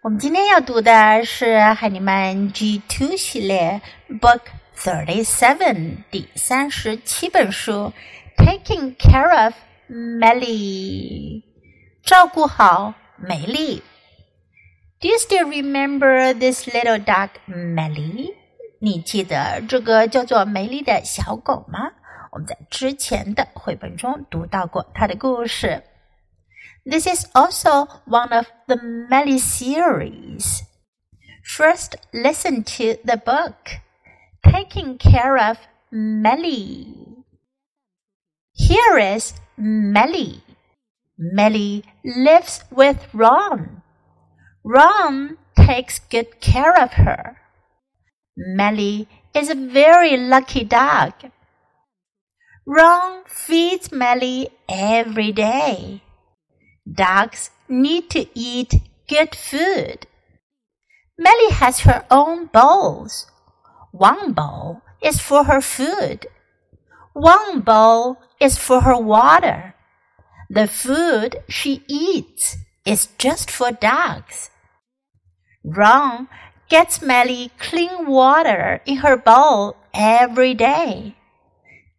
我们今天要读的是海尼曼 G Two 系列 Book Thirty Seven 第三十七本书，Taking Care of Melly，照顾好美丽。Do you still remember this little dog Melly？你记得这个叫做梅丽的小狗吗？我们在之前的绘本中读到过它的故事。This is also one of the Meli series. First, listen to the book, Taking Care of Meli. Here is Meli. Meli lives with Ron. Ron takes good care of her. Meli is a very lucky dog. Ron feeds Meli every day. Dogs need to eat good food. Meli has her own bowls. One bowl is for her food. One bowl is for her water. The food she eats is just for dogs. Ron gets Meli clean water in her bowl every day.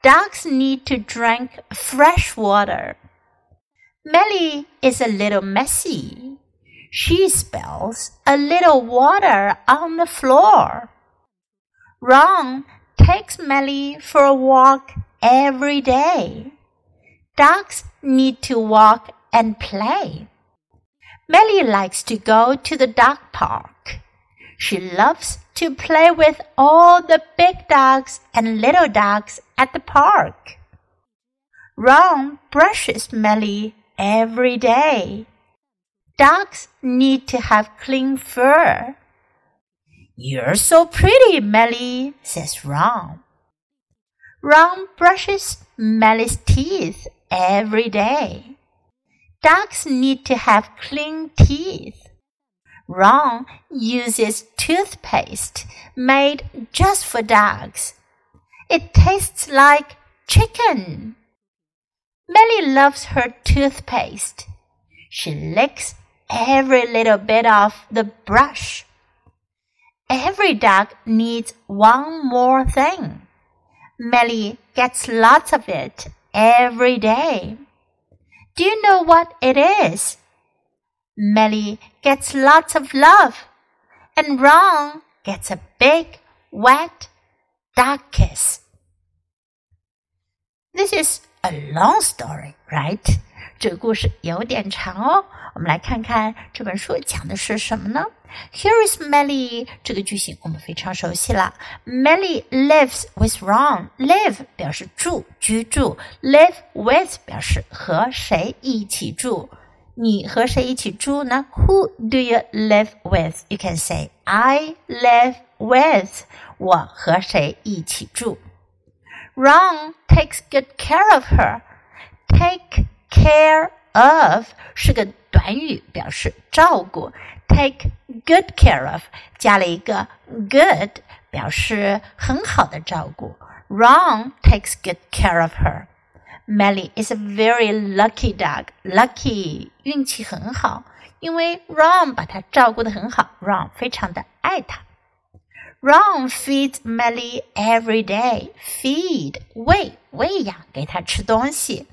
Dogs need to drink fresh water. Meli is a little messy. She spills a little water on the floor. Ron takes Meli for a walk every day. Dogs need to walk and play. Meli likes to go to the dog park. She loves to play with all the big dogs and little dogs at the park. Ron brushes Meli every day. Dogs need to have clean fur. You're so pretty, Meli, says Ron. Ron brushes Meli's teeth every day. Dogs need to have clean teeth. Ron uses toothpaste made just for dogs. It tastes like chicken. Meli loves her toothpaste. She licks every little bit off the brush. Every dog needs one more thing. Meli gets lots of it every day. Do you know what it is? Meli gets lots of love, and Ron gets a big, wet dog kiss. This is a long story, right? 这个故事有点长哦。我们来看看这本书讲的是什么呢？Here is Melly 这个句型我们非常熟悉了。Melly lives with Ron. Live 表示住、居住，live with 表示和谁一起住。你和谁一起住呢？Who do you live with? You can say I live with. 我和谁一起住 Ron takes good care of her. Take care of 是个短语，表示照顾。Take good care of 加了一个 good，表示很好的照顾。Ron takes good care of her. Meli is a very lucky dog. Lucky 运气很好，因为 Ron 把它照顾得很好。Ron 非常的爱它。Ron feeds Meli every day. Feed 喂喂呀，给它吃东西。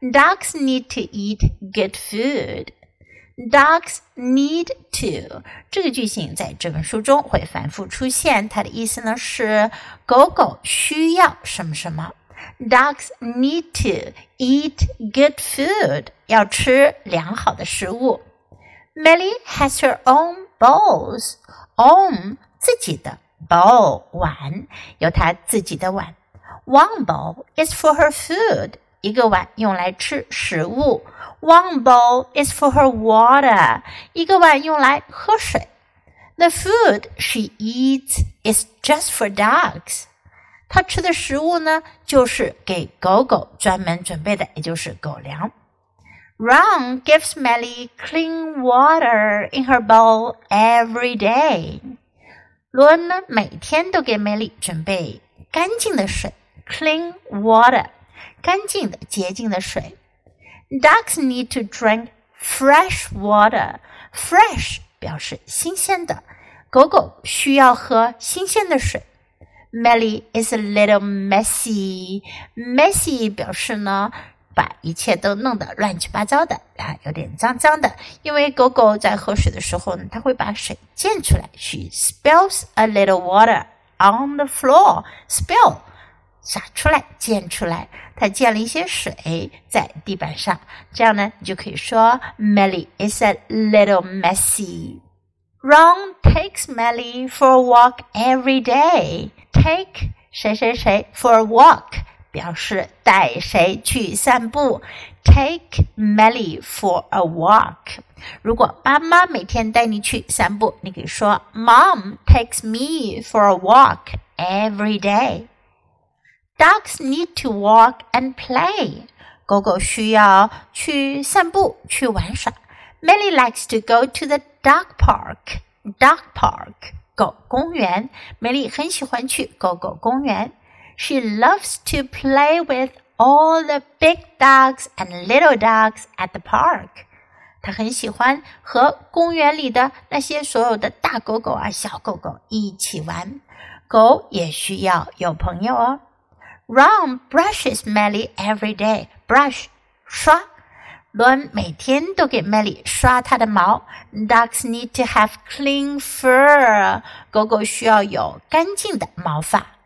Dogs need to eat good food. Dogs need to 这个句型在这本书中会反复出现，它的意思呢是狗狗需要什么什么。Dogs need to eat good food，要吃良好的食物。Meli has her own bowls. Own 自己的 bowl 碗，有她自己的碗。One bowl is for her food，一个碗用来吃食物。One bowl is for her water，一个碗用来喝水。The food she eats is just for dogs。她吃的食物呢，就是给狗狗专门准备的，也就是狗粮。Ron gives Meli clean water in her bowl every day. 罗恩呢，每天都给梅丽准备干净的水，clean water，干净的、洁净的水。Ducks need to drink fresh water. Fresh 表示新鲜的。狗狗需要喝新鲜的水。Melly is a little messy. Messy 表示呢，把一切都弄得乱七八糟的啊，有点脏脏的。因为狗狗在喝水的时候呢，它会把水溅出来。She spills a little water on the floor. Spill 洒出来，溅出来。它溅了一些水在地板上，这样呢，你就可以说 Melly is a little messy. Ron takes Melly for a walk every day. Take 谁谁谁 for a walk 表示带谁去散步。Take Melly for a walk。如果妈妈每天带你去散步，你可以说 Mom takes me for a walk every day. Dogs need to walk and play. 狗狗需要去散步，去玩耍。Melly likes to go to the dog park. Dog park 狗公园。美丽很喜欢去狗狗公园。She loves to play with all the big dogs and little dogs at the park. 她很喜欢和公园里的那些所有的大狗狗啊、小狗狗一起玩。狗也需要有朋友哦。Ron brushes Meli every day. Brush，刷。Ron 每天都给 Meli 刷她的毛。Dogs need to have clean fur. 狗狗需要有干净的毛发。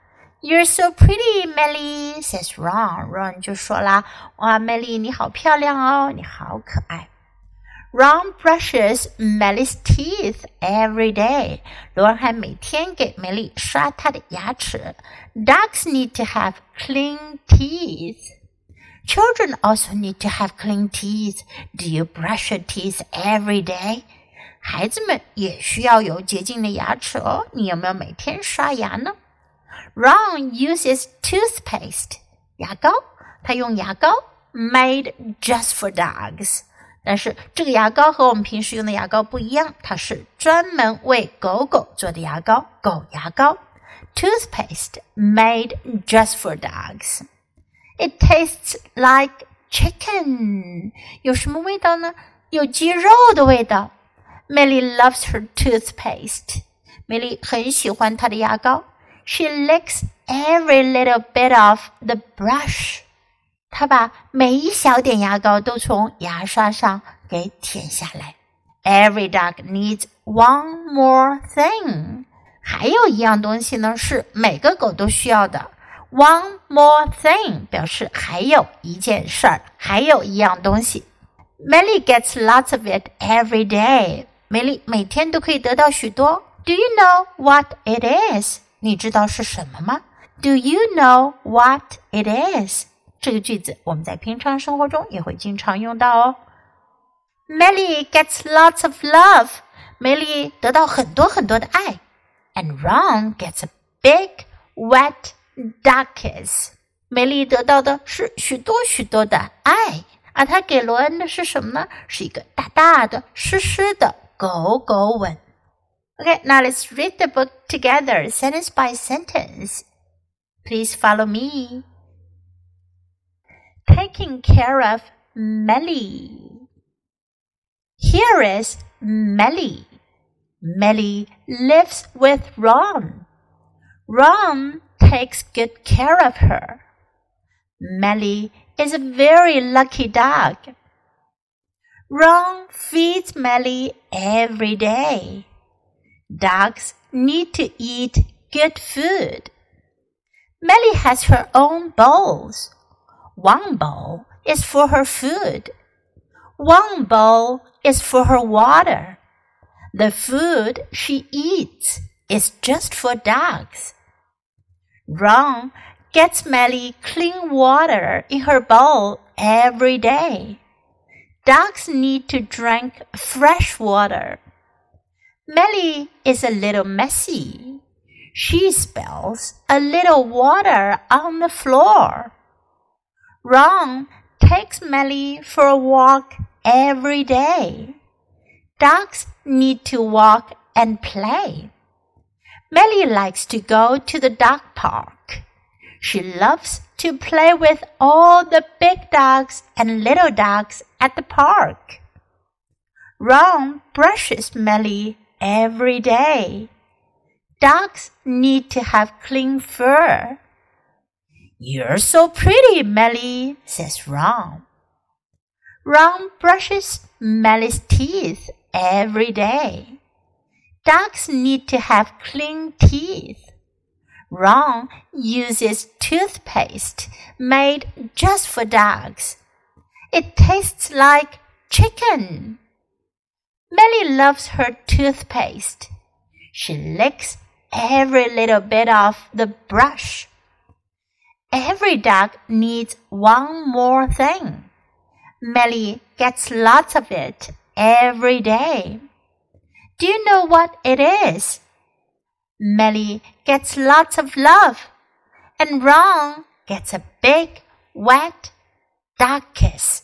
you're so pretty, Meli," says Ron. Ron 就说啦：“哇，Meli，你好漂亮哦，你好可爱。” Ron brushes Meli's teeth every day. 罗恩还每天给梅丽刷她的牙齿。Dogs need to have clean teeth. Children also need to have clean teeth. Do you brush your teeth every day? 孩子们也需要有洁净的牙齿哦。你有没有每天刷牙呢？Ron uses toothpaste，牙膏，他用牙膏 made just for dogs。但是这个牙膏和我们平时用的牙膏不一样，它是专门为狗狗做的牙膏，狗牙膏。Toothpaste made just for dogs. It tastes like chicken. 有什么味道呢？有鸡肉的味道。Meli loves her toothpaste. 美丽很喜欢她的牙膏。she licks every little bit of the brush。她把每一小点牙膏都从牙刷上给舔下来。Every dog needs one more thing。还有一样东西呢，是每个狗都需要的。One more thing 表示还有一件事儿，还有一样东西。Meli gets lots of it every day。梅丽每天都可以得到许多。Do you know what it is? 你知道是什么吗？Do you know what it is? 这个句子我们在平常生活中也会经常用到哦。Melly gets lots of love. 梅丽得到很多很多的爱。And Ron gets a big, wet Duckies，美丽得到的是许多许多的爱，而他给罗恩的是什么呢？是一个大大的、湿湿的狗狗吻。Okay, now let's read the book together, sentence by sentence. Please follow me. Taking care of Meli. Here is Meli. Meli lives with Ron. Ron takes good care of her. Meli is a very lucky dog. Ron feeds Meli every day. Dogs need to eat good food. Meli has her own bowls. One bowl is for her food. One bowl is for her water. The food she eats is just for dogs. Ron gets Meli clean water in her bowl every day. Dogs need to drink fresh water. Meli is a little messy. She spills a little water on the floor. Ron takes Meli for a walk every day. Dogs need to walk and play. Meli likes to go to the dog park. She loves to play with all the big dogs and little dogs at the park. Ron brushes Meli every day. Dogs need to have clean fur. You're so pretty, Meli, says Ron. Ron brushes Meli's teeth every day. Dogs need to have clean teeth. Ron uses toothpaste made just for dogs. It tastes like chicken. Meli loves her toothpaste. She licks every little bit off the brush. Every dog needs one more thing. Meli gets lots of it every day. Do you know what it is? Meli gets lots of love, and Ron gets a big, wet dog kiss.